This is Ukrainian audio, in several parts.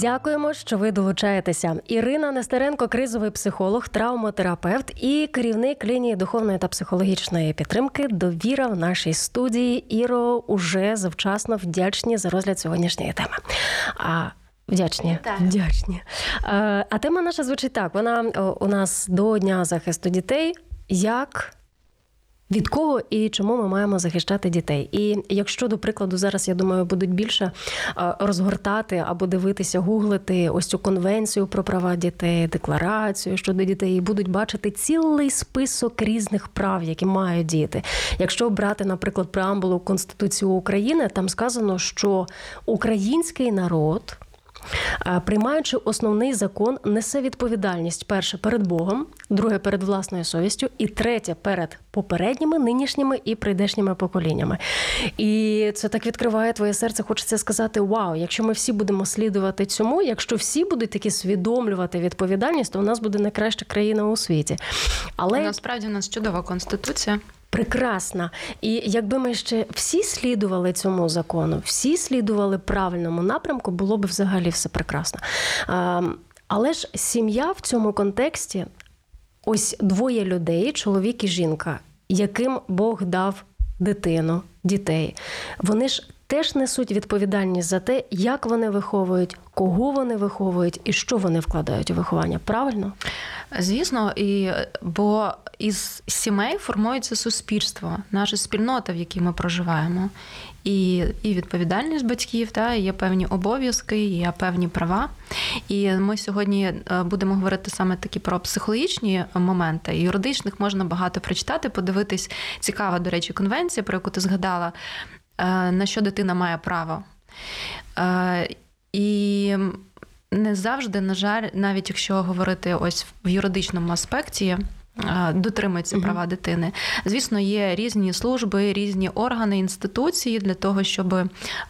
Дякуємо, що ви долучаєтеся. Ірина Нестеренко, кризовий психолог, травмотерапевт і керівник лінії духовної та психологічної підтримки. Довіра в нашій студії. Іро уже завчасно вдячні за розгляд сьогоднішньої теми. А Вдячні, Так. вдячні. Е, А тема наша звучить так: вона у нас до Дня захисту дітей. Як від кого і чому ми маємо захищати дітей? І якщо, до прикладу, зараз я думаю, будуть більше розгортати або дивитися, гуглити ось цю конвенцію про права дітей, декларацію щодо дітей, і будуть бачити цілий список різних прав, які мають діти. Якщо брати, наприклад, преамбулу Конституції України, там сказано, що український народ. Е, Приймаючи основний закон, несе відповідальність перше перед Богом, друге перед власною совістю, і третє перед попередніми, нинішніми і прийдешніми поколіннями. І це так відкриває твоє серце. Хочеться сказати: вау, якщо ми всі будемо слідувати цьому, якщо всі будуть такі свідомлювати відповідальність, то у нас буде найкраща країна у світі. Але Насправді у нас чудова конституція. Прекрасна. І якби ми ще всі слідували цьому закону, всі слідували правильному напрямку, було б взагалі все прекрасно. Але ж сім'я в цьому контексті ось двоє людей, чоловік і жінка, яким Бог дав дитину, дітей. Вони ж теж несуть відповідальність за те, як вони виховують, кого вони виховують і що вони вкладають у виховання. Правильно? Звісно, і бо із сімей формується суспільство, наша спільнота, в якій ми проживаємо. І і відповідальність батьків, та є певні обов'язки, є певні права. І ми сьогодні е, будемо говорити саме такі про психологічні моменти. Юридичних можна багато прочитати, подивитись. Цікава, до речі, конвенція, про яку ти згадала, на що дитина має право. Е, І не завжди, на жаль, навіть якщо говорити ось в юридичному аспекті. е, Дотримуються Мгм. права дитини. Звісно, є різні служби, різні органи, інституції для того, щоб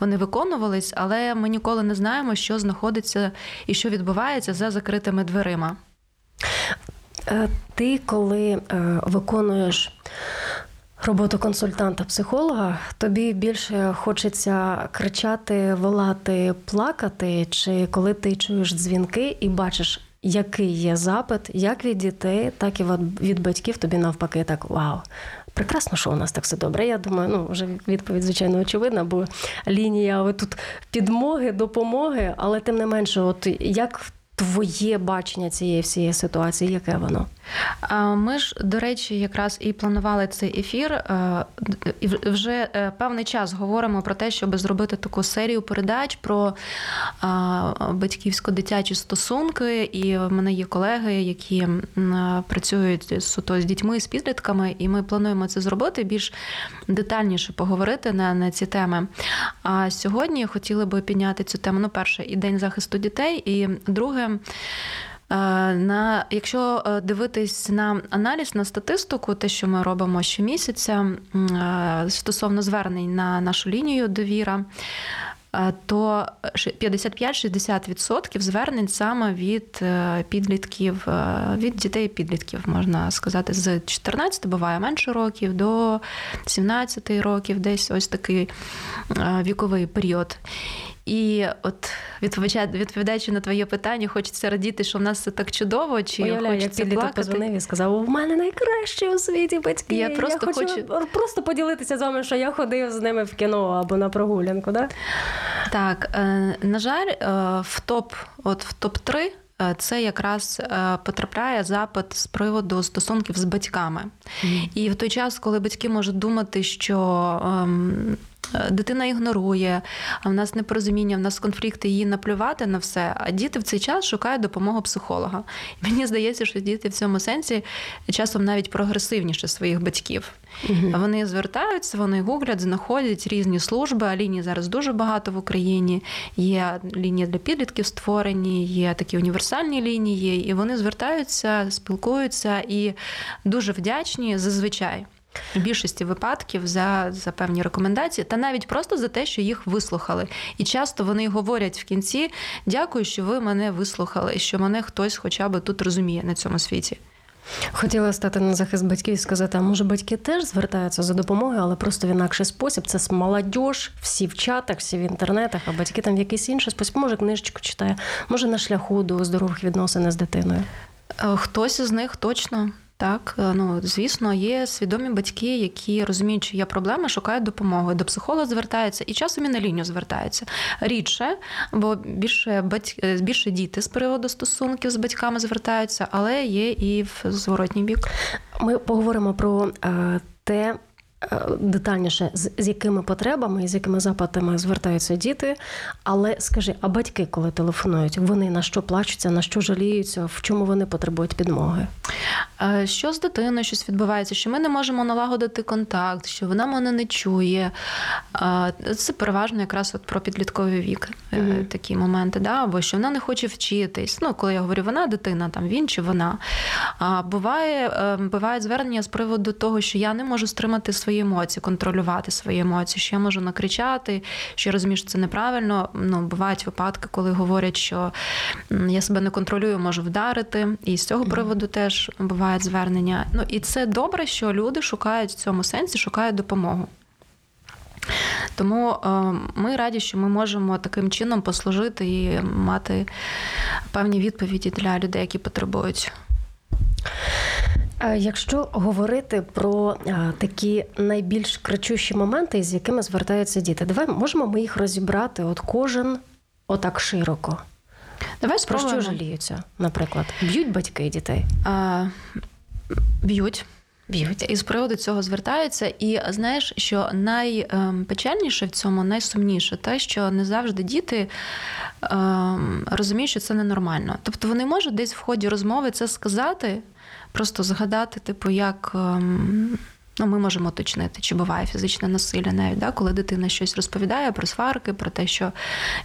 вони виконувались, але ми ніколи не знаємо, що знаходиться і що відбувається за закритими дверима. Е, Ти, коли е, виконуєш роботу консультанта-психолога, тобі більше хочеться кричати, волати, плакати, чи коли ти чуєш дзвінки і бачиш, який є запит, як від дітей, так і від- батьків, тобі навпаки, так вау. Прекрасно, що у нас так все добре. Я думаю, ну вже відповідь, звичайно, очевидна, бо лінія ви тут підмоги, допомоги, але тим не менше, от як твоє бачення цієї всієї ситуації, яке воно? Ми ж, до речі, якраз і планували цей ефір. і Вже е, певний час говоримо про те, щоб зробити таку серію передач про батьківсько-дитячі стосунки. І в мене є колеги, які працюють суто з дітьми, з підлітками, і ми плануємо це зробити більш детальніше поговорити на, на ці теми. А сьогодні хотіли би підняти цю тему. Ну, перше, і День захисту дітей, і друге. Е, На якщо е, дивитись на аналіз на статистику, те, що ми робимо щомісяця е, стосовно звернень на нашу лінію довіра. То ши- 55-60% звернень саме від підлітків, від дітей-підлітків, можна сказати, з 14 буває менше років до 17 років, десь ось такий віковий період. І от відповідаючи на твоє питання, хочеться радіти, що в нас все так чудово, чи Уявляю, хочеться підліток плакати. позвонив і сказав, у мене найкращі у світі батьки. Я просто хочу, хочу- просто поділитися з вами, що я ходив з ними в кіно або на прогулянку. Да? Так, е, на жаль, е, в топ, от в топ 3 це якраз е, потрапляє запит з приводу стосунків з батьками. І в той час, коли батьки можуть думати, що ем, Е, дитина ігнорує, а в нас непорозуміння, в нас конфлікти її наплювати на все. А діти в цей час шукають допомогу психолога. Мені здається, що діти в цьому сенсі часом навіть прогресивніше своїх батьків. Угу. Вони звертаються, вони гуглять, знаходять різні служби. А лінії зараз дуже багато в Україні. Є лінії для підлітків створені, є такі універсальні лінії, і вони звертаються, спілкуються і дуже вдячні зазвичай в більшості випадків за за певні рекомендації, та навіть просто за те, що їх вислухали. І часто вони говорять в кінці: дякую, що ви мене вислухали, що мене хтось, хоча б тут розуміє на цьому світі. Хотіла стати на захист батьків і сказати, а може батьки теж звертаються за допомогою, але просто в інакший спосіб. Це молодь, всі в чатах, всі в інтернетах, а батьки там в якийсь інший спосіб, може книжечку читає, може на шляху до здорових відносин з дитиною. Е, хтось із них точно. Так, е, ну звісно, є свідомі батьки, які розуміють, що є проблема, шукають допомоги. До психолога звертаються і часом і на лінію звертаються рідше, бо більше батьки, е, більше діти з приводу стосунків з батьками звертаються, але є і в зворотній бік. Ми поговоримо про е, те. Е, детальніше, з, з якими потребами і з якими запитами звертаються діти. Але скажи, а батьки, коли телефонують, вони на що плачуться, на що жаліються, в чому вони потребують підмоги? Е, що з дитиною щось відбувається, що ми не можемо налагодити контакт, що вона мене не чує. Е, це переважно якраз от про підлітковий вік mm-hmm. такі моменти, да? або що вона не хоче вчитись. Ну, коли я говорю, вона дитина, там він чи вона. А буває, буває звернення з приводу того, що я не можу стримати свої свої емоції, контролювати свої емоції, що я можу накричати, що я розумію, що це неправильно. Ну, бувають випадки, коли говорять, що я себе не контролюю, можу вдарити. І з цього приводу теж бувають звернення. Ну і це добре, що люди шукають в цьому сенсі, шукають допомогу. Тому е, ми раді, що ми можемо таким чином послужити і мати певні відповіді для людей, які потребують. Якщо говорити про такі найбільш кричущі моменти, з якими звертаються діти, давай можемо ми їх розібрати, от кожен отак широко. Давай спробуємо. Про що жаліються, наприклад, б'ють батьки дітей? А, Б'ють. Б'ють. І з приводу цього звертаються. І знаєш, що найпечальніше в цьому, найсумніше, те, що не завжди діти ем, розуміють, що це ненормально. Тобто вони можуть десь в ході розмови це сказати, просто згадати, типу, як. Ну, ми можемо уточнити, чи буває фізичне насилля, навіть да, коли дитина щось розповідає про сварки, про те, що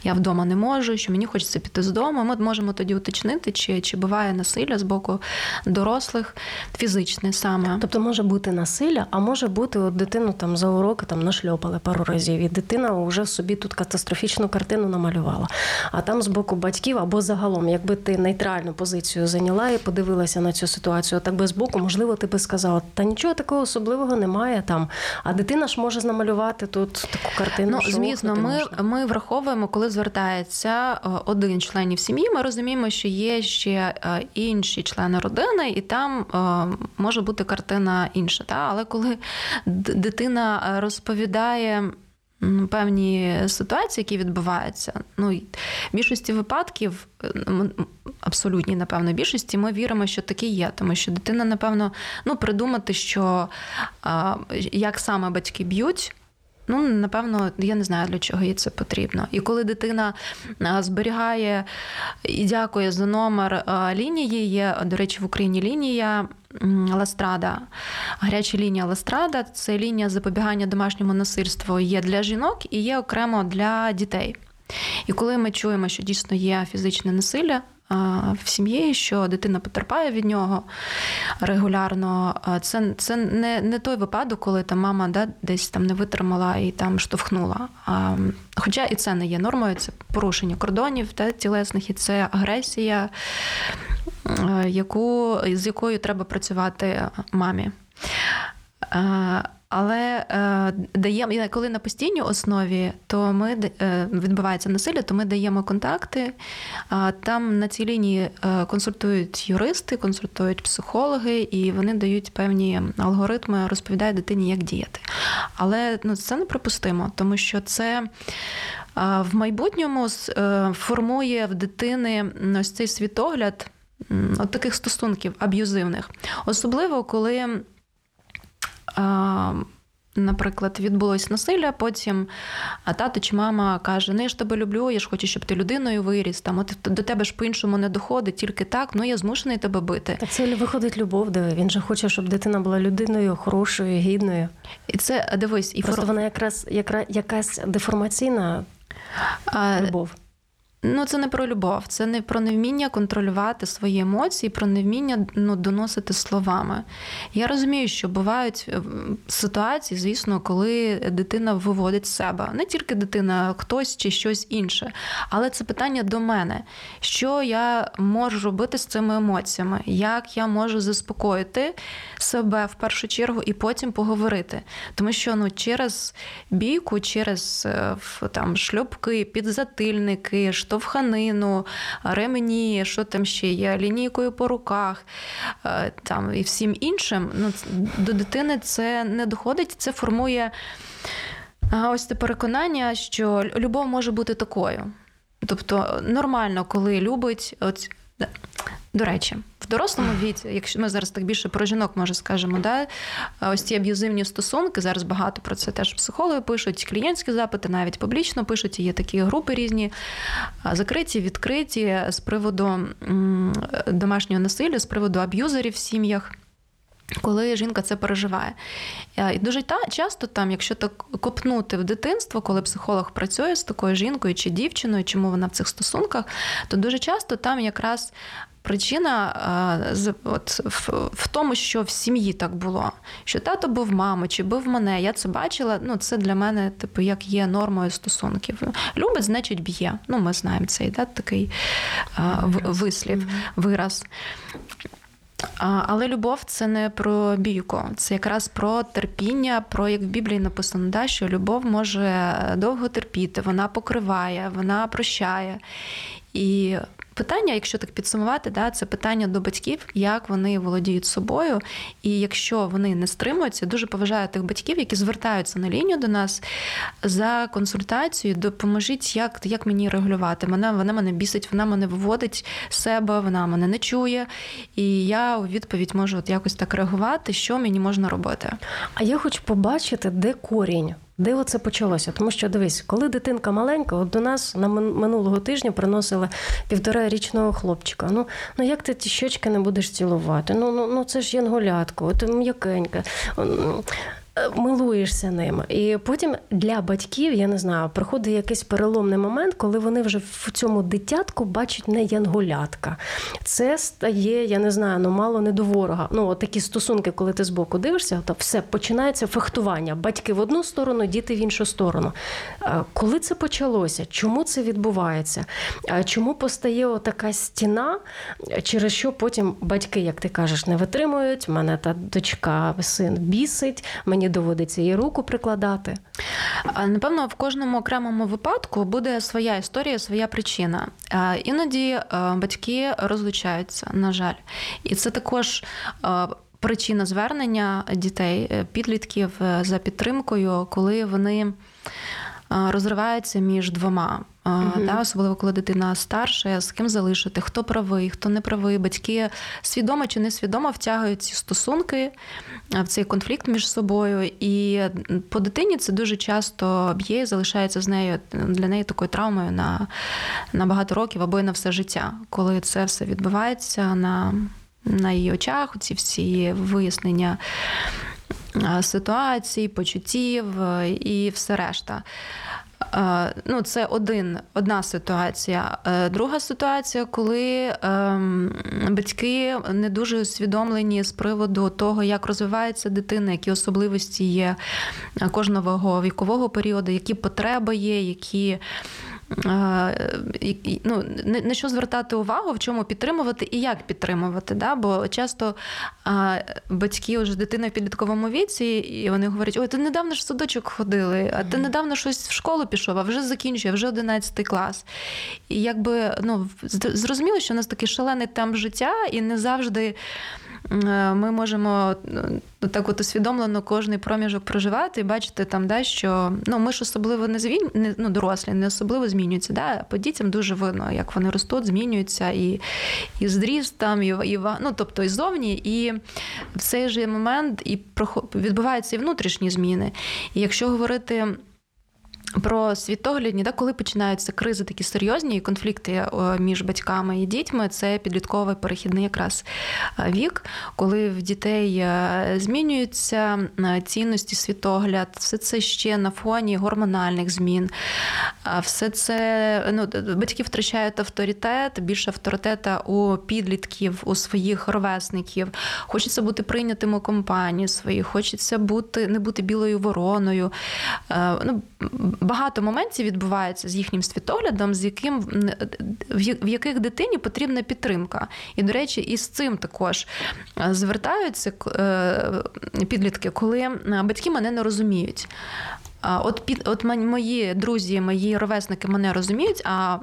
я вдома не можу, що мені хочеться піти з дому. Ми можемо тоді уточнити, чи чи буває насилля з боку дорослих, фізичне саме. Тобто може бути насилля, а може бути от дитину там за уроки там нашльопали пару разів, і дитина вже собі тут катастрофічну картину намалювала. А там з боку батьків або загалом, якби ти нейтральну позицію зайняла і подивилася на цю ситуацію, так би з боку, можливо, ти би сказала, та нічого такого особливого особливого немає там. А дитина ж може намалювати тут таку картину. Ну, звісно, ми ми враховуємо, коли звертається е, один членів сім'ї. Ми розуміємо, що є ще е, інші члени родини, і там е, може бути картина інша. Та? Але коли дитина розповідає певні ситуації, які відбуваються. Ну, В більшості випадків, абсолютній, напевно, більшості, ми віримо, що таке є, тому що дитина, напевно, ну, придумати, що як саме батьки б'ють. Ну, напевно, я не знаю, для чого їй це потрібно. І коли дитина зберігає і дякує за номер лінії, є, до речі, в Україні лінія Ластрада, гаряча лінія Ластрада це лінія запобігання домашньому насильству є для жінок і є окремо для дітей. І коли ми чуємо, що дійсно є фізичне насилля в сім'ї, що дитина потерпає від нього регулярно. Це це не не той випадок, коли там мама да, десь там не витримала і там штовхнула. А, Хоча і це не є нормою, це порушення кордонів та, тілесних, і це агресія, яку, з якою треба працювати мамі. Але е, даємо, коли на постійній основі, то ми е, відбувається насилля, то ми даємо контакти. Там на цій лінії е, консультують юристи, консультують психологи, і вони дають певні алгоритми, розповідають дитині, як діяти. Але ну, це неприпустимо, тому що це. В майбутньому формує в дитини ось цей світогляд от таких стосунків аб'юзивних, особливо коли Наприклад, відбулось насилля, потім тато чи мама каже: Ну, я ж тебе люблю, я ж хочу, щоб ти людиною виріс. Там от до тебе ж по-іншому не доходить, тільки так, ну я змушений тебе бити. Так це виходить любов, диви. Він же хоче, щоб дитина була людиною, хорошою, гідною. І це дивись, і просто фор... вона якраз якраз якась деформаційна любов. Ну, це не про любов, це не про невміння контролювати свої емоції, про невміння ну, доносити словами. Я розумію, що бувають е, ситуації, звісно, коли дитина виводить себе. Не тільки дитина, хтось чи щось інше. Але це питання до мене, що я можу робити з цими емоціями, як я можу заспокоїти себе в першу чергу і потім поговорити. Тому що ну, через бійку, через е, там шлюбки, підзатильники, штовханину, ремені, що там ще є, лінійкою по руках е, там і всім іншим. Ну, До дитини це не доходить, це формує ось це переконання, що любов може бути такою. Тобто нормально, коли любить. От, до речі, в дорослому віці, якщо ми зараз так більше про жінок, може скажемо, да, ось ці аб'юзивні стосунки, зараз багато про це теж психологи пишуть, клієнтські запити, навіть публічно пишуть, є такі групи різні, закриті, відкриті з приводу домашнього насилля, з приводу аб'юзерів в сім'ях. Коли жінка це переживає. І дуже часто, там, якщо так копнути в дитинство, коли психолог працює з такою жінкою чи дівчиною, чому вона в цих стосунках, то дуже часто там якраз Причина от, в, в тому, що в сім'ї так було, що тато був мама чи був мене. Я це бачила. Ну, це для мене, типу, як є нормою стосунків. Любить, значить, б'є. Ну, ми знаємо цей да, такий вираз. вислів, вираз. Але любов це не про бійку, це якраз про терпіння, про як в Біблії написано, да, що любов може довго терпіти, вона покриває, вона прощає. І Питання, якщо так підсумувати, да, це питання до батьків, як вони володіють собою. І якщо вони не стримуються, дуже поважаю тих батьків, які звертаються на лінію до нас за консультацією, допоможіть, як як мені регулювати. Вона вона мене бісить, вона мене виводить себе, вона мене не чує. І я у відповідь можу от якось так реагувати, що мені можна робити. А я хочу побачити, де корінь. Де оце почалося? Тому що дивись, коли дитинка маленька, от до нас на минулого тижня приносила півторарічного хлопчика. Ну ну як ти ті щочки не будеш цілувати? Ну ну ну це ж янголятко, от м'якенька милуєшся ним. І потім для батьків, я не знаю, приходить якийсь переломний момент, коли вони вже в цьому дитятку бачать не янголятка. Це стає, я не знаю, ну мало не до ворога. Ну, от такі стосунки, коли ти збоку дивишся, то все починається фехтування. Батьки в одну сторону, діти в іншу сторону. Коли це почалося? Чому це відбувається? Чому постає така стіна, через що потім батьки, як ти кажеш, не витримують? Мене та дочка, син бісить, мені мені доводиться і руку прикладати. Напевно, в кожному окремому випадку буде своя історія, своя причина. Іноді е, батьки розлучаються, на жаль, і це також. Е, причина звернення дітей, е, підлітків за підтримкою, коли вони розриваються між двома. Uh-huh. Да, Особливо, коли дитина старша, з ким залишити, хто правий, хто не правий. Батьки свідомо чи несвідомо втягують ці стосунки в цей конфлікт між собою. І по дитині це дуже часто б'є і залишається з нею для неї такою травмою на, на багато років або й на все життя, коли це все відбувається на, на її очах, ці всі вияснення. Ситуацій, почуттів і все решта. Ну, Це один, одна ситуація. Е, друга ситуація, коли ем, батьки не дуже усвідомлені з приводу того, як розвивається дитина, які особливості є кожного вікового періоду, які потреби є, які ну, на що звертати увагу, в чому підтримувати і як підтримувати. Да? Бо часто батьки вже дитина в підлітковому віці, і вони говорять: ой, ти недавно ж в садочок ходили, а ти недавно щось в школу пішов, а вже закінчує, вже 11 клас. І якби ну, зрозуміло, що у нас такий шалений темп життя, і не завжди. Е, ми можемо ну, так от усвідомлено кожний проміжок проживати і бачити там, да, що ну, ми ж особливо не звінь, не, ну, дорослі, не особливо змінюються. Да? По дітям дуже видно, як вони ростуть, змінюються і, і зрістом, і, і ну, тобто і зовні. І в цей же момент і відбуваються і внутрішні зміни. І якщо говорити. Про світоглядні, да, коли починаються кризи такі серйозні і конфлікти між батьками і дітьми, це підлітковий перехідний якраз е, вік, коли в дітей е, змінюються е, цінності, світогляд, все це ще на фоні гормональних змін. Все це ну, батьки втрачають авторитет, більше авторитета у підлітків, у своїх ровесників. Хочеться бути прийнятим у компанії своїй, хочеться бути не бути білою вороною. Ну, багато моментів відбувається з їхнім світоглядом, з яким в яких дитині потрібна підтримка. І, до речі, і з цим також е, звертаються е, підлітки, коли е, батьки мене не розуміють. От під от мої друзі, мої ровесники мене розуміють, а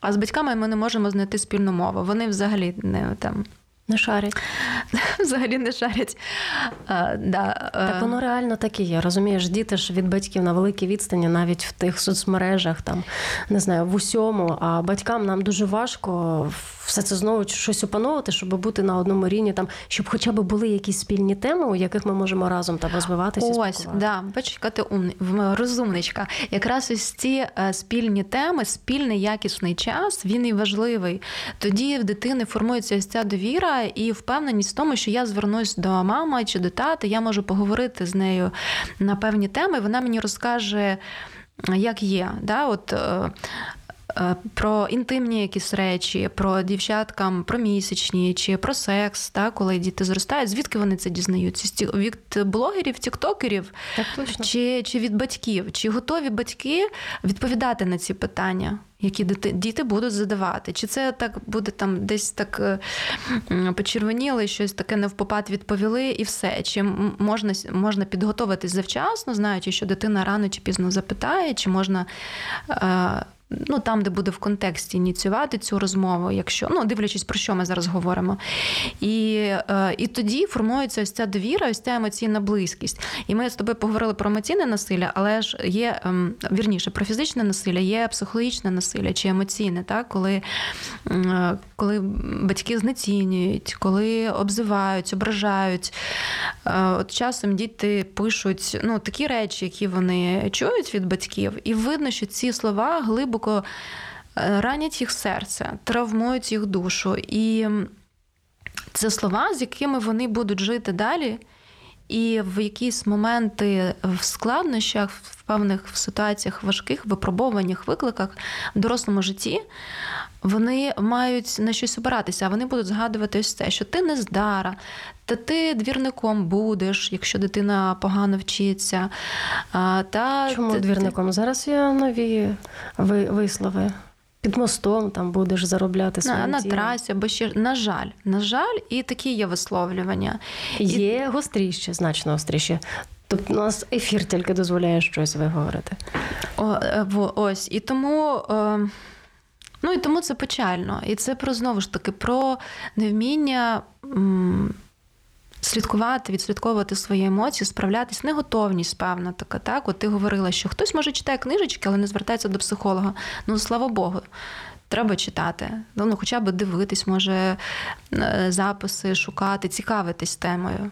а з батьками ми не можемо знайти спільну мову. Вони взагалі не там. Не шарять. Взагалі не шарять. А, да. Так воно реально так і є. Розумієш, діти ж від батьків на великій відстані, навіть в тих соцмережах, там не знаю, в усьому. А батькам нам дуже важко все це знову щось опановувати, щоб бути на одному рівні, там, щоб хоча б були якісь спільні теми, у яких ми можемо разом там розвиватися. Ось, да, бачиш, яка ти умний, розумничка. Якраз ось ці е, спільні теми, спільний якісний час, він і важливий. Тоді в дитини формується ось ця довіра і впевненість в тому, що я звернусь до мами чи до тати, я можу поговорити з нею на певні теми, вона мені розкаже. Як є, да, от е, Е, про інтимні якісь речі, про дівчаткам, про місячні чи про секс, та, коли діти зростають, звідки вони це дізнаються? Від блогерів, тіктокерів так, точно. Чи, чи від батьків? Чи готові батьки відповідати на ці питання? Які діти будуть задавати? Чи це так буде там десь так е, почервоніли, щось таке не впопад відповіли, і все? Чи можна можна підготуватись завчасно, знаючи, що дитина рано чи пізно запитає, чи можна е, ну там, де буде в контексті ініціювати цю розмову, якщо ну дивлячись про що ми зараз говоримо. І е, і тоді формується ось ця довіра, ось ця емоційна близькість. І ми з тобою поговорили про емоційне насилля, але ж є ем, вірніше про фізичне насилля, є психологічне насилля чи емоційне, так коли е, коли батьки знецінюють, коли обзивають, ображають. Е, от часом діти пишуть ну, такі речі, які вони чують від батьків, і видно, що ці слова глибоко глибоко е, ранять їх серце, травмують їх душу. І це слова, з якими вони будуть жити далі. І в якісь моменти в складнощах, в певних ситуаціях важких, випробованнях, викликах в дорослому житті вони мають на щось опиратися, а вони будуть згадувати ось це, що ти не здара, та ти двірником будеш, якщо дитина погано вчиться. Та Чому ти, двірником? Зараз є нові вислови. Під мостом там будеш заробляти свої на, на трасі, або ще на жаль, на жаль, і такі є висловлювання. Є і... гостріше, значно гостріше. Тобто у нас ефір тільки дозволяє щось виговорити. О, е, Ось і тому. Е... Ну і тому це печально. І це про знову ж таки про невміння м, слідкувати, відслідковувати свої емоції, справлятись, неготовність, певна така. Так, от ти говорила, що хтось може читає книжечки, але не звертається до психолога. Ну, слава Богу. Треба читати, ну, ну хоча б дивитись, може е, записи, шукати, цікавитись темою.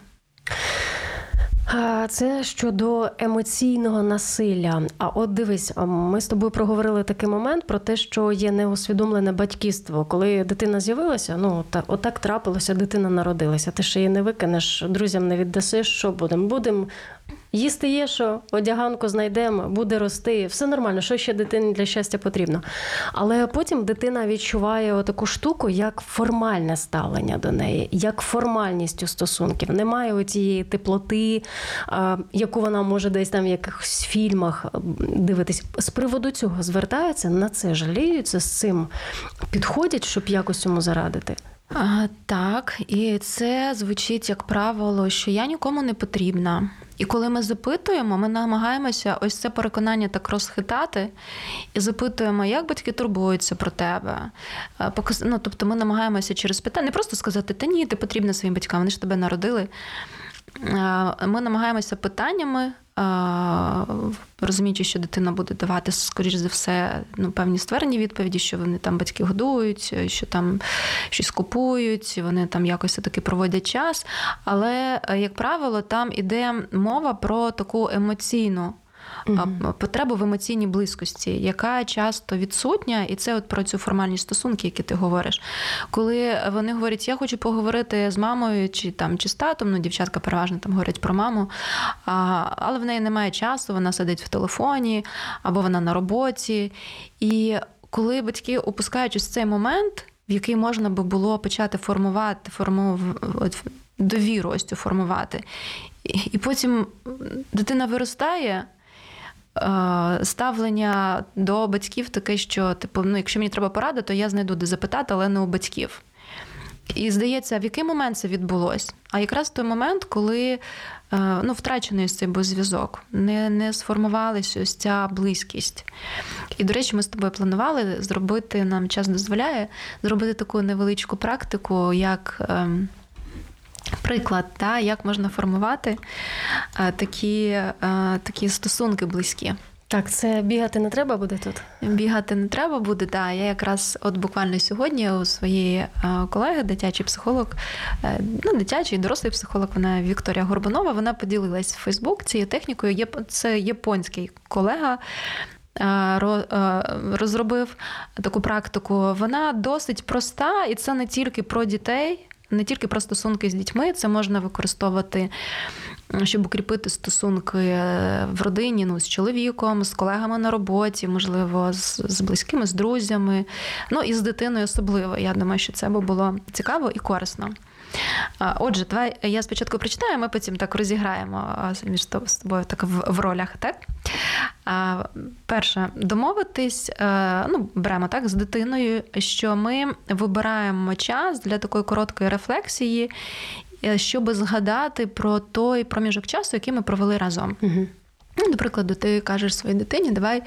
Це щодо емоційного насилля. А от дивись, ми з тобою проговорили такий момент про те, що є неусвідомлене батьківство. Коли дитина з'явилася, ну та отак трапилося, дитина народилася. Ти ще її не викинеш, друзям не віддаси. Що будемо? Будемо Їсти є, що одяганку знайдемо, буде рости, все нормально, що ще дитині для щастя потрібно. Але потім дитина відчуває таку штуку, як формальне ставлення до неї, як формальність у стосунків. Немає цієї теплоти, яку вона може десь там в якихось фільмах дивитись. З приводу цього звертаються на це, жаліються з цим, підходять, щоб якось цьому зарадити. Так, і це звучить як правило, що я нікому не потрібна. І коли ми запитуємо, ми намагаємося ось це переконання так розхитати і запитуємо, як батьки турбуються про тебе. Е, ну, Тобто ми намагаємося через питання не просто сказати, та ні, ти потрібна своїм батькам, вони ж тебе народили. Ми намагаємося питаннями, розуміючи, що дитина буде давати, скоріш за все, ну, певні ствердні відповіді, що вони там батьки годують, що там щось купують, вони там якось таки проводять час. Але, як правило, там іде мова про таку емоційну угу. потребу в емоційній близькості, яка часто відсутня, і це от про цю формальні стосунки, які ти говориш. Коли вони говорять, я хочу поговорити з мамою чи там чи з татом, ну дівчатка переважно там говорять про маму, а, але в неї немає часу, вона сидить в телефоні або вона на роботі. І коли батьки опускають ось цей момент, в який можна би було почати формувати, форму довіру ось цю формувати. І потім дитина виростає, ставлення до батьків таке, що, типу, ну, якщо мені треба порада, то я знайду де запитати, але не у батьків. І здається, в який момент це відбулося? А якраз той момент, коли е, ну, втрачений цей зв'язок, не не сформувалася ось ця близькість. І, до речі, ми з тобою планували зробити, нам час дозволяє, зробити таку невеличку практику, як. Приклад, та, як можна формувати е, такі, е, такі стосунки близькі. Так, це бігати не треба буде тут? Бігати не треба буде, так. Я якраз от буквально сьогодні у своєї е, колеги, дитячий психолог, ну, дитячий дорослий психолог, вона Вікторія Горбунова, вона поділилась в Фейсбук цією технікою. Це японський колега. Розробив таку практику. Вона досить проста, і це не тільки про дітей, не тільки про стосунки з дітьми, це можна використовувати, щоб укріпити стосунки е, в родині, ну, з чоловіком, з колегами на роботі, можливо, з, з близькими, з друзями, ну і з дитиною особливо. Я думаю, що це би було цікаво і корисно. Отже, давай я спочатку прочитаю, ми потім так розіграємо між тобою так в ролях. так? Перше, домовитись, е, ну, беремо так з дитиною, що ми вибираємо час для такої короткої рефлексії, е, щоб згадати про той проміжок часу, який ми провели разом. Угу. Ну, До прикладу, ти кажеш своїй дитині, давай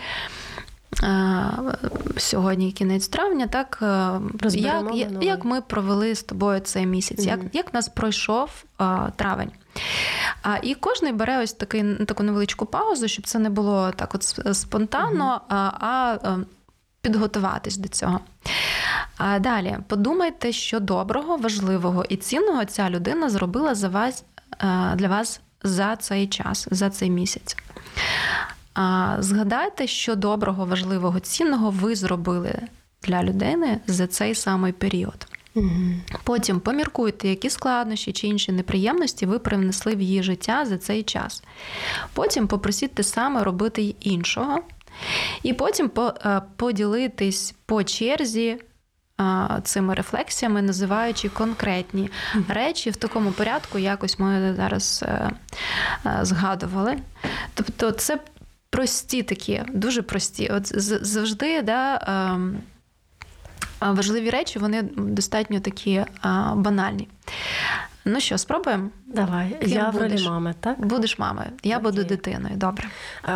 сьогодні кінець травня, так як як ми провели з тобою цей місяць, mm-hmm. як як нас пройшов а, травень. А, І кожен бере ось такий, таку невеличку паузу, щоб це не було так от спонтанно, mm-hmm. а, а підготуватись до цього. А Далі подумайте, що доброго, важливого і цінного ця людина зробила за вас для вас за цей час, за цей місяць. Згадайте, що доброго, важливого, цінного ви зробили для людини за цей самий період. Потім поміркуйте, які складнощі чи інші неприємності ви привнесли в її життя за цей час. Потім попросіть те саме робити іншого. І потім е, поділитись по черзі. Цими рефлексіями, називаючи конкретні речі в такому порядку, якось ми зараз е, е, згадували. Тобто, це прості такі, дуже прості. От завжди да, ем, важливі речі, вони достатньо такі банальні. Ну що, спробуємо? Давай. Ким я в ролі мами, так? Будеш мамою, я Окей. буду дитиною. Добре.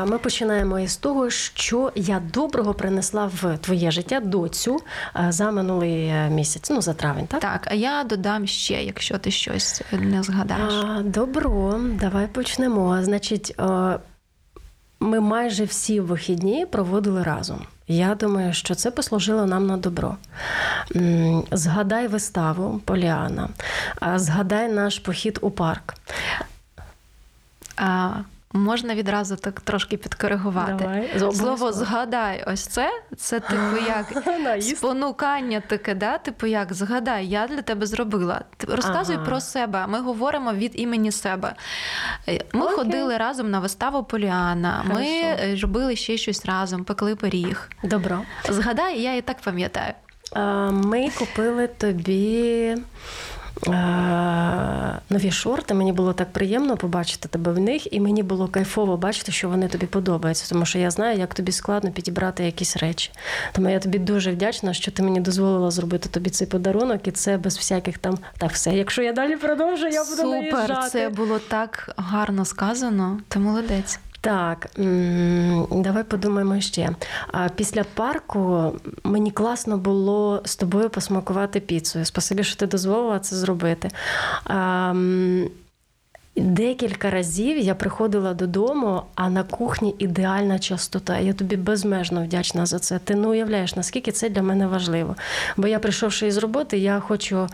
Ми починаємо із того, що я доброго принесла в твоє життя доцю за минулий е, місяць, ну за травень, так? Так, а я додам ще, якщо ти щось не згадаєш. А, Добро, давай почнемо. Значить, ми майже всі вихідні проводили разом. Я думаю, що це послужило нам на добро. Згадай виставу Поліана, згадай наш похід у парк. Можна відразу так трошки підкоригувати. Давай. Слово згадай, ось це це типу як спонукання таке, да? типу як згадай, я для тебе зробила. Розказуй ага. про себе. Ми говоримо від імені себе. Е, ми Окей. ходили разом на виставу Поліана, Хорошо. ми е, робили ще щось разом, пекли пиріг. Добро. Згадай, я і так пам'ятаю. Ми купили тобі нові шорти. Мені було так приємно побачити тебе в них, і мені було кайфово бачити, що вони тобі подобаються, тому що я знаю, як тобі складно підібрати якісь речі. Тому я тобі дуже вдячна, що ти мені дозволила зробити тобі цей подарунок, і це без всяких там так все. Якщо я далі продовжу, я буду Супер, наїжджати. це було так гарно сказано. Ти молодець. Так, давай подумаємо ще. Після парку мені класно було з тобою посмакувати піцею. Спасибі, що ти дозволила це зробити. Декілька разів я приходила додому, а на кухні ідеальна частота. Я тобі безмежно вдячна за це. Ти не уявляєш, наскільки це для мене важливо. Бо я, прийшовши із роботи, я хочу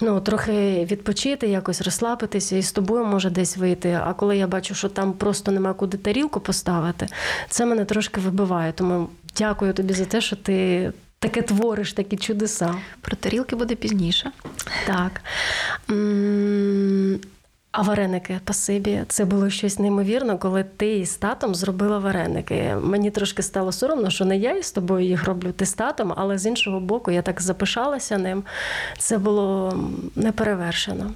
ну, трохи відпочити, якось розслабитися і з тобою може десь вийти. А коли я бачу, що там просто нема куди тарілку поставити, це мене трошки вибиває. Тому дякую тобі за те, що ти. Таке твориш, такі чудеса. Про тарілки буде пізніше. Так. А вареники, пасибі, це було щось неймовірно, коли ти із татом зробила вареники. Мені трошки стало соромно, що не я із тобою їх роблю, ти з татом, але з іншого боку, я так запишалася ним. Це було неперевершено.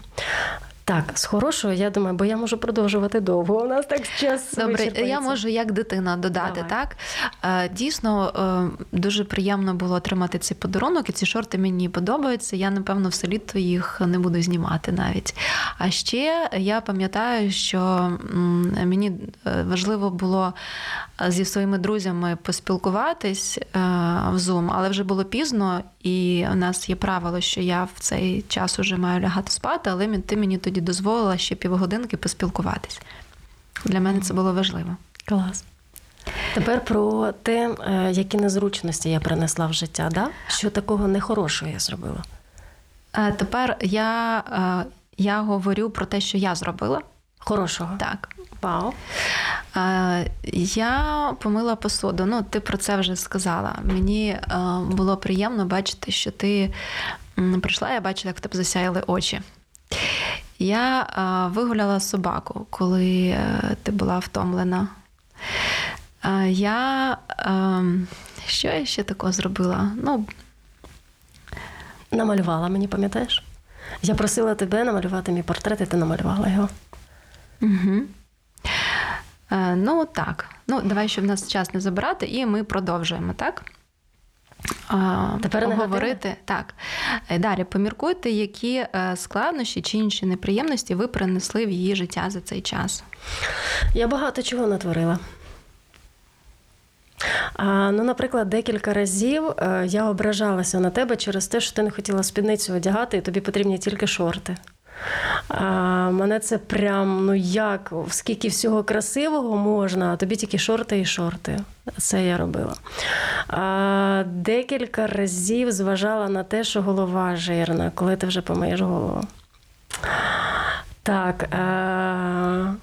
Так, з хорошого, я думаю, бо я можу продовжувати довго. У нас так час. Добре, я можу як дитина додати, Давай. так? Е, дійсно, е, дуже приємно було отримати цей подарунок, і ці шорти мені подобаються. Я, напевно, все літо їх не буду знімати навіть. А ще я пам'ятаю, що мені е, важливо було зі своїми друзями поспілкуватись в Zoom, але вже було пізно, і у нас є правило, що я в цей час уже маю лягати спати, але ти мені тоді дозволила ще півгодинки поспілкуватись. Для мене це було важливо. Клас. Тепер про те, е, які незручності я принесла в життя, да? що такого нехорошого я зробила. Е, тепер я е, я говорю про те, що я зробила. Хорошого. Так. Вау. Я помила посуду. Ну, ти про це вже сказала. Мені було приємно бачити, що ти прийшла, я бачила, як в тебе засяяли очі. Я вигуляла собаку, коли ти була втомлена. Я що я ще такого зробила? Ну, Намалювала мені, пам'ятаєш? Я просила тебе намалювати мій портрет, і ти намалювала його. Угу. Е, ну, так. Ну, давай, щоб нас час не забирати, і ми продовжуємо, так? Тепер говорити так. Е, далі поміркуйте, які е, складнощі чи інші неприємності ви принесли в її життя за цей час. Я багато чого натворила. А, Ну, наприклад, декілька разів е, я ображалася на тебе через те, що ти не хотіла спідницю одягати, і тобі потрібні тільки шорти. А, Мене це прям ну як, скільки всього красивого можна, а тобі тільки шорти і шорти. Це я робила. А, Декілька разів зважала на те, що голова жирна, коли ти вже помиєш голову. Так. А...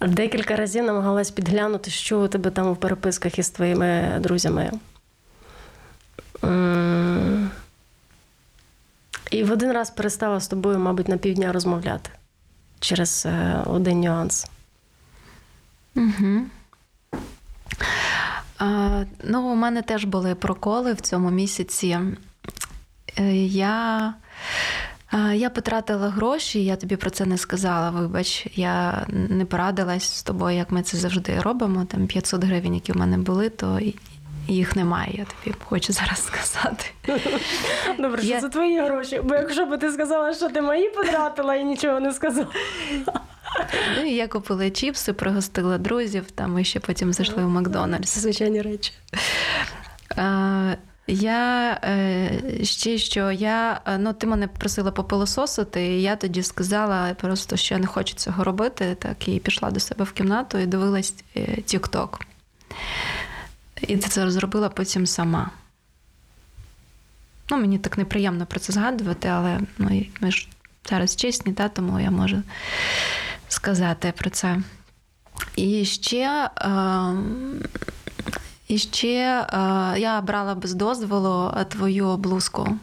Декілька разів намагалась підглянути, що у тебе там в переписках із твоїми друзями. І в один раз перестала з тобою, мабуть, на півдня розмовляти через е, один нюанс. Угу. А, Ну, у мене теж були проколи в цьому місяці. Е, я я потратила гроші, я тобі про це не сказала. Вибач, я не порадилась з тобою, як ми це завжди робимо. Там 500 гривень, які в мене були, то їх немає. Я тобі хочу зараз сказати. Добре, що я... це твої гроші. Бо якщо б ти сказала, що ти мої потратила і нічого не сказала. Ну і я купила чіпси, пригостила друзів, там ми ще потім зайшли в Макдональдс. Це звичайні речі. Я е, ще що я е, ну ти мене просила попилососити, і я тоді сказала просто, що я не хочу цього робити. Так і пішла до себе в кімнату і дивилась Тік-Ток. І ти це зробила потім сама. Ну, Мені так неприємно про це згадувати, але ну, ми ж зараз чесні, та, тому я можу сказати про це. І ще. Е, і ще е, я брала без дозволу е, твою блузку.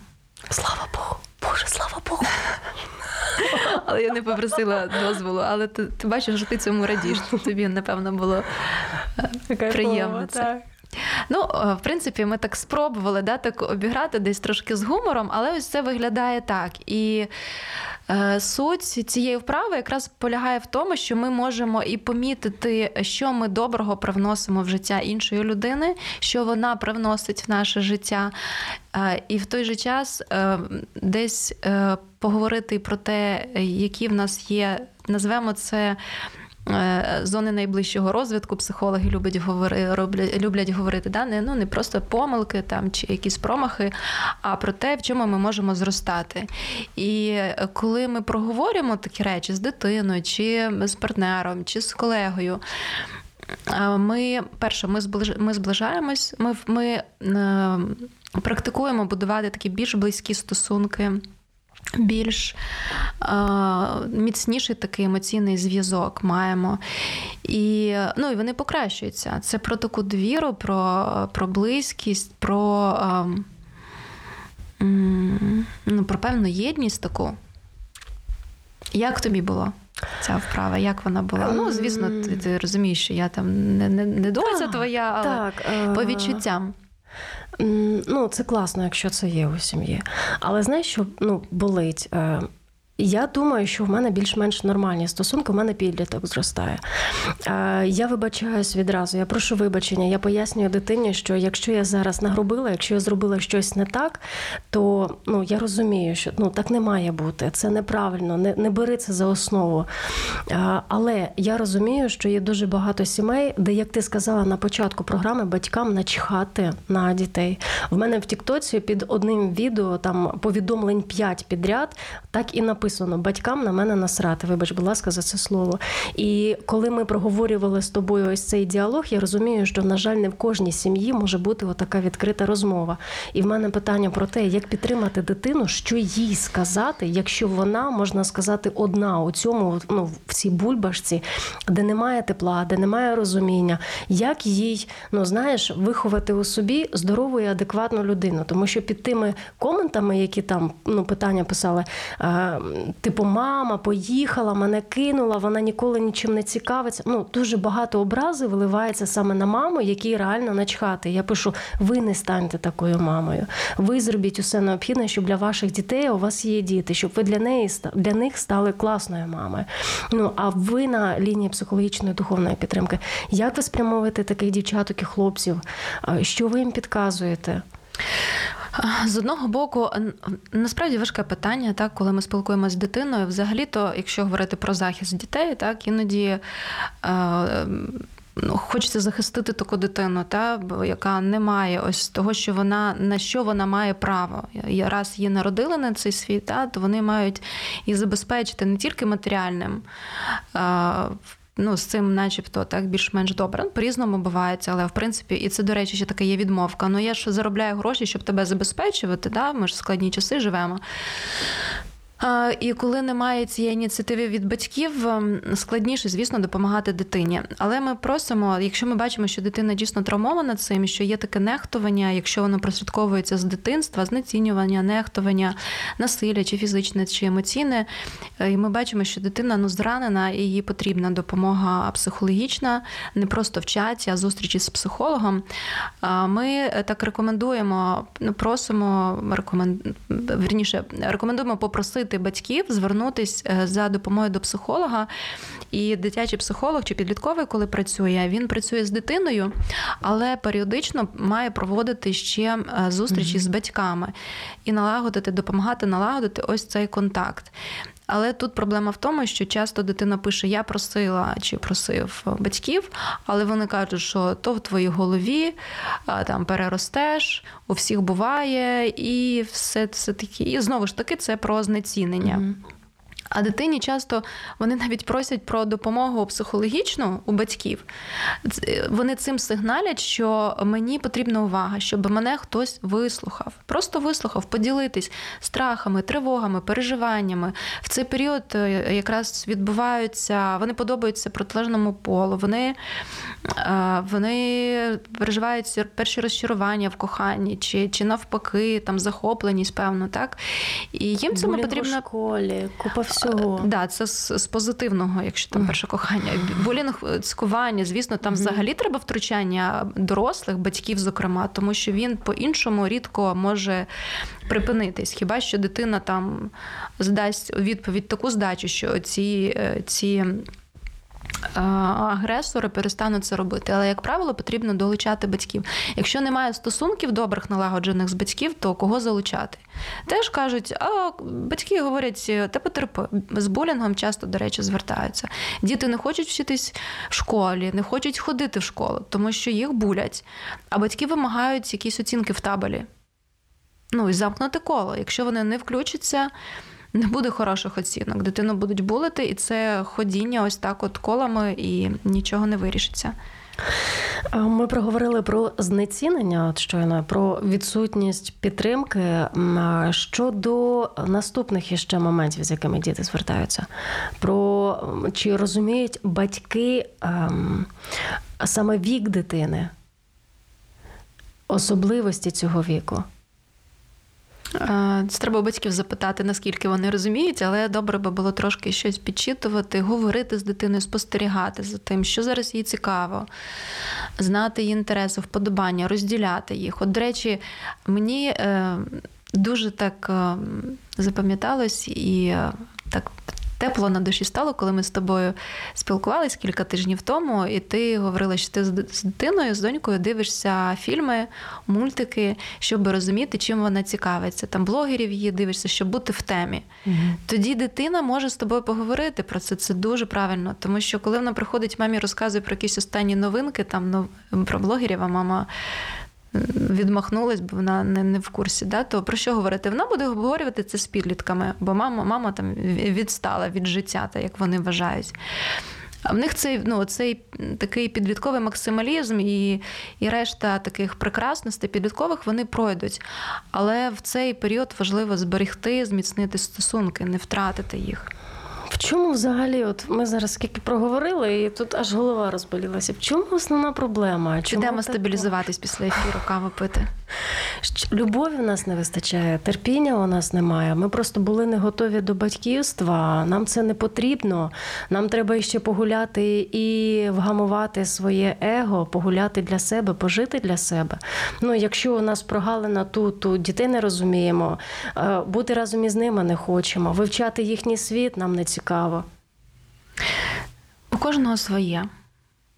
Слава Богу, Боже, слава Богу. Але я не попросила дозволу, але ти ти бачиш, що ти цьому радіш. Тобі, напевно, було е, приємно це. Ну, е, в принципі, ми так спробували да, так обіграти десь трошки з гумором, але ось це виглядає так. І Е, суть цієї вправи якраз полягає в тому, що ми можемо і помітити, що ми доброго привносимо в життя іншої людини, що вона привносить в наше життя. Е, і в той же час е, десь поговорити про те, які в нас є, назвемо це. Е, зони найближчого розвитку психологи люблять роблять, люблять говорити, да? не, ну, не просто помилки там, чи якісь промахи, а про те, в чому ми можемо зростати. І коли ми проговорюємо такі речі з дитиною, чи з партнером, чи з колегою. Е, ми перше, ми ми зближаємось, ми ми е, практикуємо будувати такі більш близькі стосунки більш е, міцніший такий емоційний зв'язок маємо. І ну, і вони покращуються. Це про таку довіру, про про близькість, про е, ну, про певну єдність таку. Як тобі було? Ця вправа, як вона була? Ну, звісно, ти, ти розумієш, що я там не не, не доця твоя, але так, по е, відчуттям. Ну, це класно, якщо це є у сім'ї. Але знаєш, що ну, болить? Я думаю, що в мене більш-менш нормальні стосунки, в мене підліток зростає. Я вибачаюсь відразу, я прошу вибачення. Я пояснюю дитині, що якщо я зараз нагробила, якщо я зробила щось не так, то ну я розумію, що ну так не має бути. Це неправильно, не не бери це за основу. Але я розумію, що є дуже багато сімей, де, як ти сказала на початку програми, батькам начхати на дітей. В мене в Тіктоці під одним відео там повідомлень 5 підряд, так і написано написано батькам на мене насрати. Вибач, будь ласка, за це слово. І коли ми проговорювали з тобою ось цей діалог, я розумію, що на жаль, не в кожній сім'ї може бути така відкрита розмова. І в мене питання про те, як підтримати дитину, що їй сказати, якщо вона можна сказати одна у цьому, ну в цій бульбашці, де немає тепла, де немає розуміння, як їй ну знаєш, виховати у собі здорову і адекватну людину, тому що під тими коментами, які там ну питання писали типу, мама поїхала, мене кинула, вона ніколи нічим не цікавиться. Ну, дуже багато образи виливається саме на маму, якій реально начхати. Я пишу: ви не станьте такою мамою. Ви зробіть усе необхідне, щоб для ваших дітей у вас є діти, щоб ви для неї для них стали класною мамою. Ну а ви на лінії психологічної духовної підтримки. Як ви спрямовуєте таких дівчаток і хлопців? Що ви їм підказуєте? З одного боку, насправді важке питання, так, коли ми спілкуємося з дитиною. Взагалі-то, якщо говорити про захист дітей, так іноді. Е, ну, Хочеться захистити таку дитину, та яка не має ось того, що вона на що вона має право. Раз її народили на цей світ, та, то вони мають і забезпечити не тільки матеріальним ну, з цим, начебто, так більш-менш добре. По-різному бувається, але в принципі, і це, до речі, ще така є відмовка. Ну я ж заробляю гроші, щоб тебе забезпечувати. Да? Ми ж в складні часи живемо. І коли немає цієї ініціативи від батьків, ем, складніше, звісно, допомагати дитині. Але ми просимо, якщо ми бачимо, що дитина дійсно травмована цим, що є таке нехтування, якщо воно прослідковується з дитинства, знецінювання, нехтування, насилля, чи фізичне, чи емоційне, е, і ми бачимо, що дитина ну зранена і їй потрібна допомога психологічна, не просто в чаті, а зустрічі з психологом. Ми е, так рекомендуємо, ну, просимо рекомен... Вірніше, рекомендуємо попросити попросити батьків звернутися е, за допомогою до психолога. І дитячий психолог чи підлітковий, коли працює, він працює з дитиною, але періодично має проводити ще е, зустрічі mm-hmm. з батьками і налагодити, допомагати налагодити ось цей контакт. Але тут проблема в тому, що часто дитина пише: Я просила чи просив батьків, але вони кажуть, що то в твоїй голові там переростеш, у всіх буває, і все це такі. І знову ж таки, це про знецінення. Mm-hmm. А дитині часто вони навіть просять про допомогу психологічну у батьків. Вони цим сигналять, що мені потрібна увага, щоб мене хтось вислухав. Просто вислухав, поділитись страхами, тривогами, переживаннями. В цей період е, якраз відбуваються, вони подобаються протилежному полу. Вони е, вони переживають перші розчарування в коханні, чи чи навпаки, там захопленість, певно, так? І їм цьому потрібно в школі, купа всього всього. Да, це з, з позитивного, якщо там перше кохання. Булінг, цькування, звісно, там взагалі треба втручання дорослих, батьків, зокрема, тому що він по-іншому рідко може припинитись. Хіба що дитина там здасть відповідь таку здачу, що ці. Е, ці агресори перестануть це робити. Але, як правило, потрібно долучати батьків. Якщо немає стосунків добрих налагоджених з батьків, то кого залучати? Теж кажуть, а батьки говорять, та потерпи. З булінгом часто, до речі, звертаються. Діти не хочуть вчитись в школі, не хочуть ходити в школу, тому що їх булять. А батьки вимагають якісь оцінки в табелі. Ну і замкнути коло. Якщо вони не включаться не буде хороших оцінок. Дитину будуть булити, і це ходіння ось так, от колами, і нічого не вирішиться. Ми проговорили про знецінення, от щойно про відсутність підтримки. Щодо наступних іще моментів, з якими діти звертаються, про чи розуміють батьки ем, саме вік дитини, особливості цього віку. Це треба у батьків запитати, наскільки вони розуміють, але добре би було трошки щось підчитувати, говорити з дитиною, спостерігати за тим, що зараз їй цікаво, знати її інтереси, вподобання, розділяти їх. От, до речі, мені е, дуже так е, запам'яталось і е, так тепло на душі стало, коли ми з тобою спілкувалися кілька тижнів тому, і ти говорила, що ти з дитиною, з донькою дивишся фільми, мультики, щоб розуміти, чим вона цікавиться. Там блогерів її дивишся, щоб бути в темі. Угу. Тоді дитина може з тобою поговорити про це. Це дуже правильно. Тому що коли вона приходить, мамі розказує про якісь останні новинки, там про блогерів, а мама відмахнулась, бо вона не не в курсі. Да? То про що говорити? Вона буде обговорювати це з підлітками, бо мама мама там відстала від життя, так як вони вважають. В них цей ну, цей такий підлітковий максималізм і і решта таких прекрасностей підліткових вони пройдуть. Але в цей період важливо зберегти, зміцнити стосунки, не втратити їх. В чому взагалі, от ми зараз скільки проговорили, і тут аж голова розболілася. В чому основна проблема? Чому Ідемо стабілізуватись після ефіру, каву пити. Любові в нас не вистачає, терпіння у нас немає. Ми просто були не готові до батьківства. Нам це не потрібно. Нам треба ще погуляти і вгамувати своє его, погуляти для себе, пожити для себе. Ну, якщо у нас прогалина тут, то дітей не розуміємо, е, бути разом із ними не хочемо, вивчати їхній світ нам не цікаво. У кожного своє.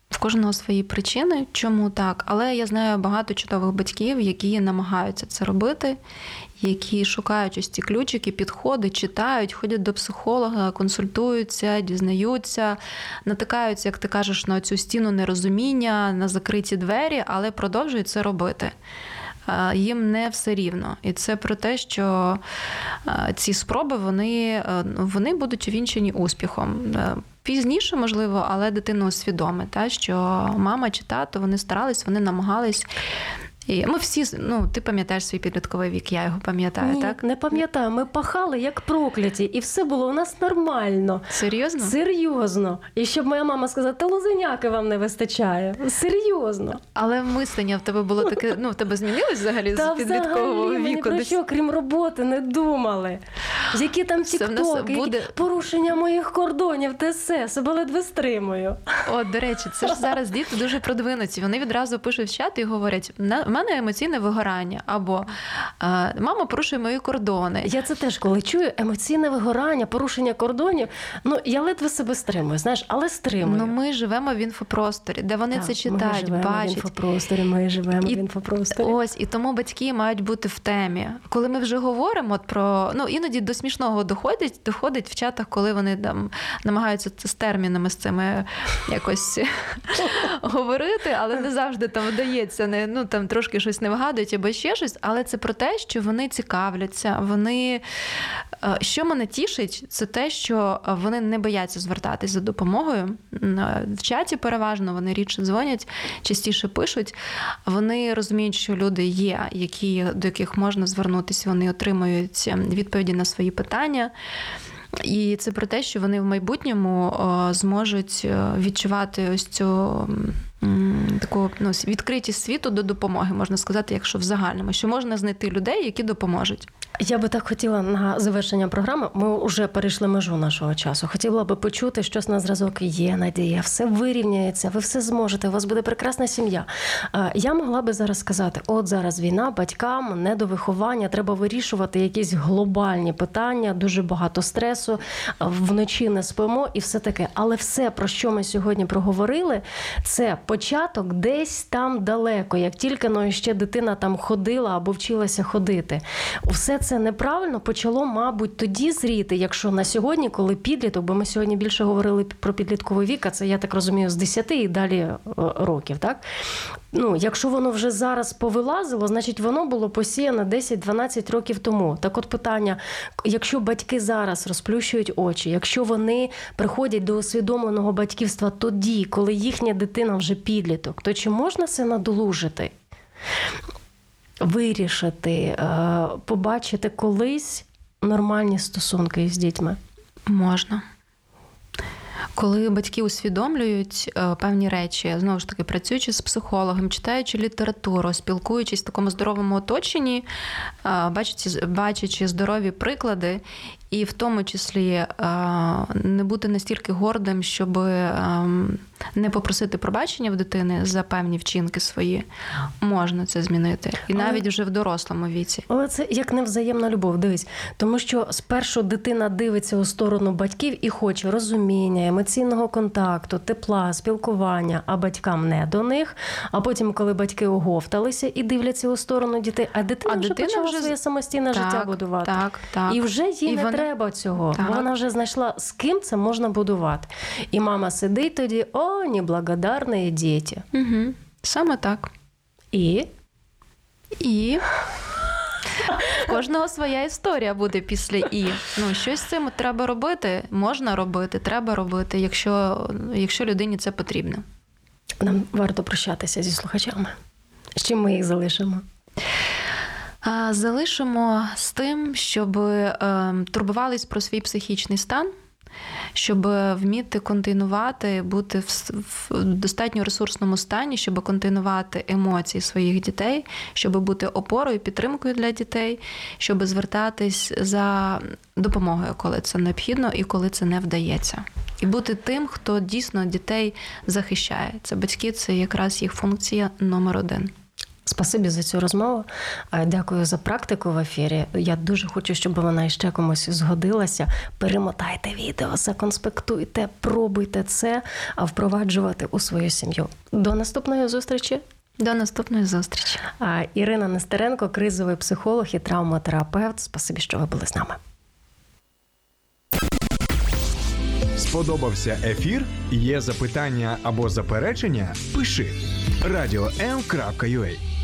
В кожного свої причини, чому так, але я знаю багато чудових батьків, які намагаються це робити, які шукають ось ці ключики, підходи, читають, ходять до психолога, консультуються, дізнаються, натикаються, як ти кажеш, на цю стіну нерозуміння, на закриті двері, але продовжують це робити. Їм не все рівно, і це про те, що ці спроби вони вони будуть увінчені успіхом. Пізніше, можливо, але дитину усвідомить, що мама чи тато вони старались, вони намагались і Ми всі, ну ти пам'ятаєш свій підлітковий вік, я його пам'ятаю, Ні, так? Не пам'ятаю. Ми пахали як прокляті, і все було у нас нормально. Серйозно? Серйозно. І щоб моя мама сказала, та лозеняки вам не вистачає. Серйозно. Але мислення в тебе було таке, ну в тебе змінилось взагалі та з підліткового взагалі, віку? Ми про що, крім роботи, не думали. Які там тіктоки, буде... порушення моїх кордонів, те все, себе ледве стримую. О, до речі, це ж зараз діти дуже продвинуті. Вони відразу пишуть в чат і говорять: мене емоційне вигорання, або мама порушує мої кордони. Я це теж коли чую емоційне вигорання, порушення кордонів. Ну я ледве себе стримую, знаєш, але стримую. Ну ми живемо в інфопросторі, де вони так, це читають, ми живемо бачать. в інфопросторі. Ми живемо і, в інфопросторі. Ось і тому батьки мають бути в темі. Коли ми вже говоримо про ну іноді до смішного доходить, доходить в чатах, коли вони там намагаються з термінами з цими якось говорити, але не завжди там вдається. Не ну там трошки трошки щось не вигадують або ще щось, але це про те, що вони цікавляться. Вони е, що мене тішить, це те, що вони не бояться звертатись за допомогою. В чаті переважно вони рідше дзвонять, частіше пишуть. Вони розуміють, що люди є, які, до яких можна звернутися, вони отримують відповіді на свої питання. І це про те, що вони в майбутньому зможуть е, відчувати ось цю таку ну, відкритість світу до допомоги, можна сказати, якщо в загальному, що можна знайти людей, які допоможуть. Я би так хотіла на завершення програми. Ми вже перейшли межу нашого часу. Хотіла би почути щось на зразок. Є надія, все вирівняється, ви все зможете. У вас буде прекрасна сім'я. Е, Я могла би зараз сказати: от зараз війна, батькам, недовиховання, треба вирішувати якісь глобальні питання, дуже багато стресу. Вночі не спимо і все таке. Але все, про що ми сьогодні проговорили, це початок десь там далеко, як тільки ну, ще дитина там ходила або вчилася ходити. Все це неправильно почало, мабуть, тоді зріти, якщо на сьогодні, коли підліток, бо ми сьогодні більше говорили про підлітковий вік, а це я так розумію, з 10 і далі е, років, так? Ну, якщо воно вже зараз повилазило, значить воно було посіяно 10-12 років тому. Так от питання: якщо батьки зараз розплющують очі, якщо вони приходять до усвідомленого батьківства тоді, коли їхня дитина вже підліток, то чи можна це надолужити? Вирішити, е, побачити колись нормальні стосунки з дітьми? Можна. Коли батьки усвідомлюють е, певні речі, знову ж таки, працюючи з психологом, читаючи літературу, спілкуючись в такому здоровому оточенні, е, бачачи, бачачи здорові приклади, і в тому числі е, не бути настільки гордим, щоб е, не попросити пробачення в дитини за певні вчинки свої, можна це змінити. І Але- навіть вже в дорослому віці. Але це як невзаємна любов. Дивись, тому що спершу дитина дивиться у сторону батьків і хоче розуміння, емоційного контакту, тепла, спілкування, а батькам не до них. А потім, коли батьки оговталися і дивляться у сторону дітей, а дитина А вже дитина почала вже своє самостійне життя будувати. так, так. І вже їй І не вона- треба цього. Так. Вона вже знайшла, з ким це можна будувати. І мама сидить тоді: о, неблагодарні діти. Угу. Саме так. І І кожного своя історія буде після і. Ну, щось з цим треба робити, можна робити, треба робити, якщо, якщо людині це потрібно. нам варто прощатися зі слухачами. З чим ми їх залишимо? Залишимо з тим, щоб е, турбувались про свій психічний стан, щоб вміти континувати, бути в, в достатньо ресурсному стані, щоб континувати емоції своїх дітей, щоб бути опорою, підтримкою для дітей, щоб звертатись за допомогою, коли це необхідно і коли це не вдається. І бути тим, хто дійсно дітей захищає. Це батьки, це якраз їх функція номер один. Спасибі за цю розмову. Е, Дякую за практику в ефірі. Я дуже хочу, щоб вона іще комусь згодилася. Перемотайте відео, законспектуйте, пробуйте це а впроваджувати у свою сім'ю. До наступної зустрічі. До наступної зустрічі. А, Ірина Нестеренко, кризовий психолог і травмотерапевт. Спасибі, що ви були з нами. Сподобався ефір? Є запитання або заперечення? Пиши радіом.ua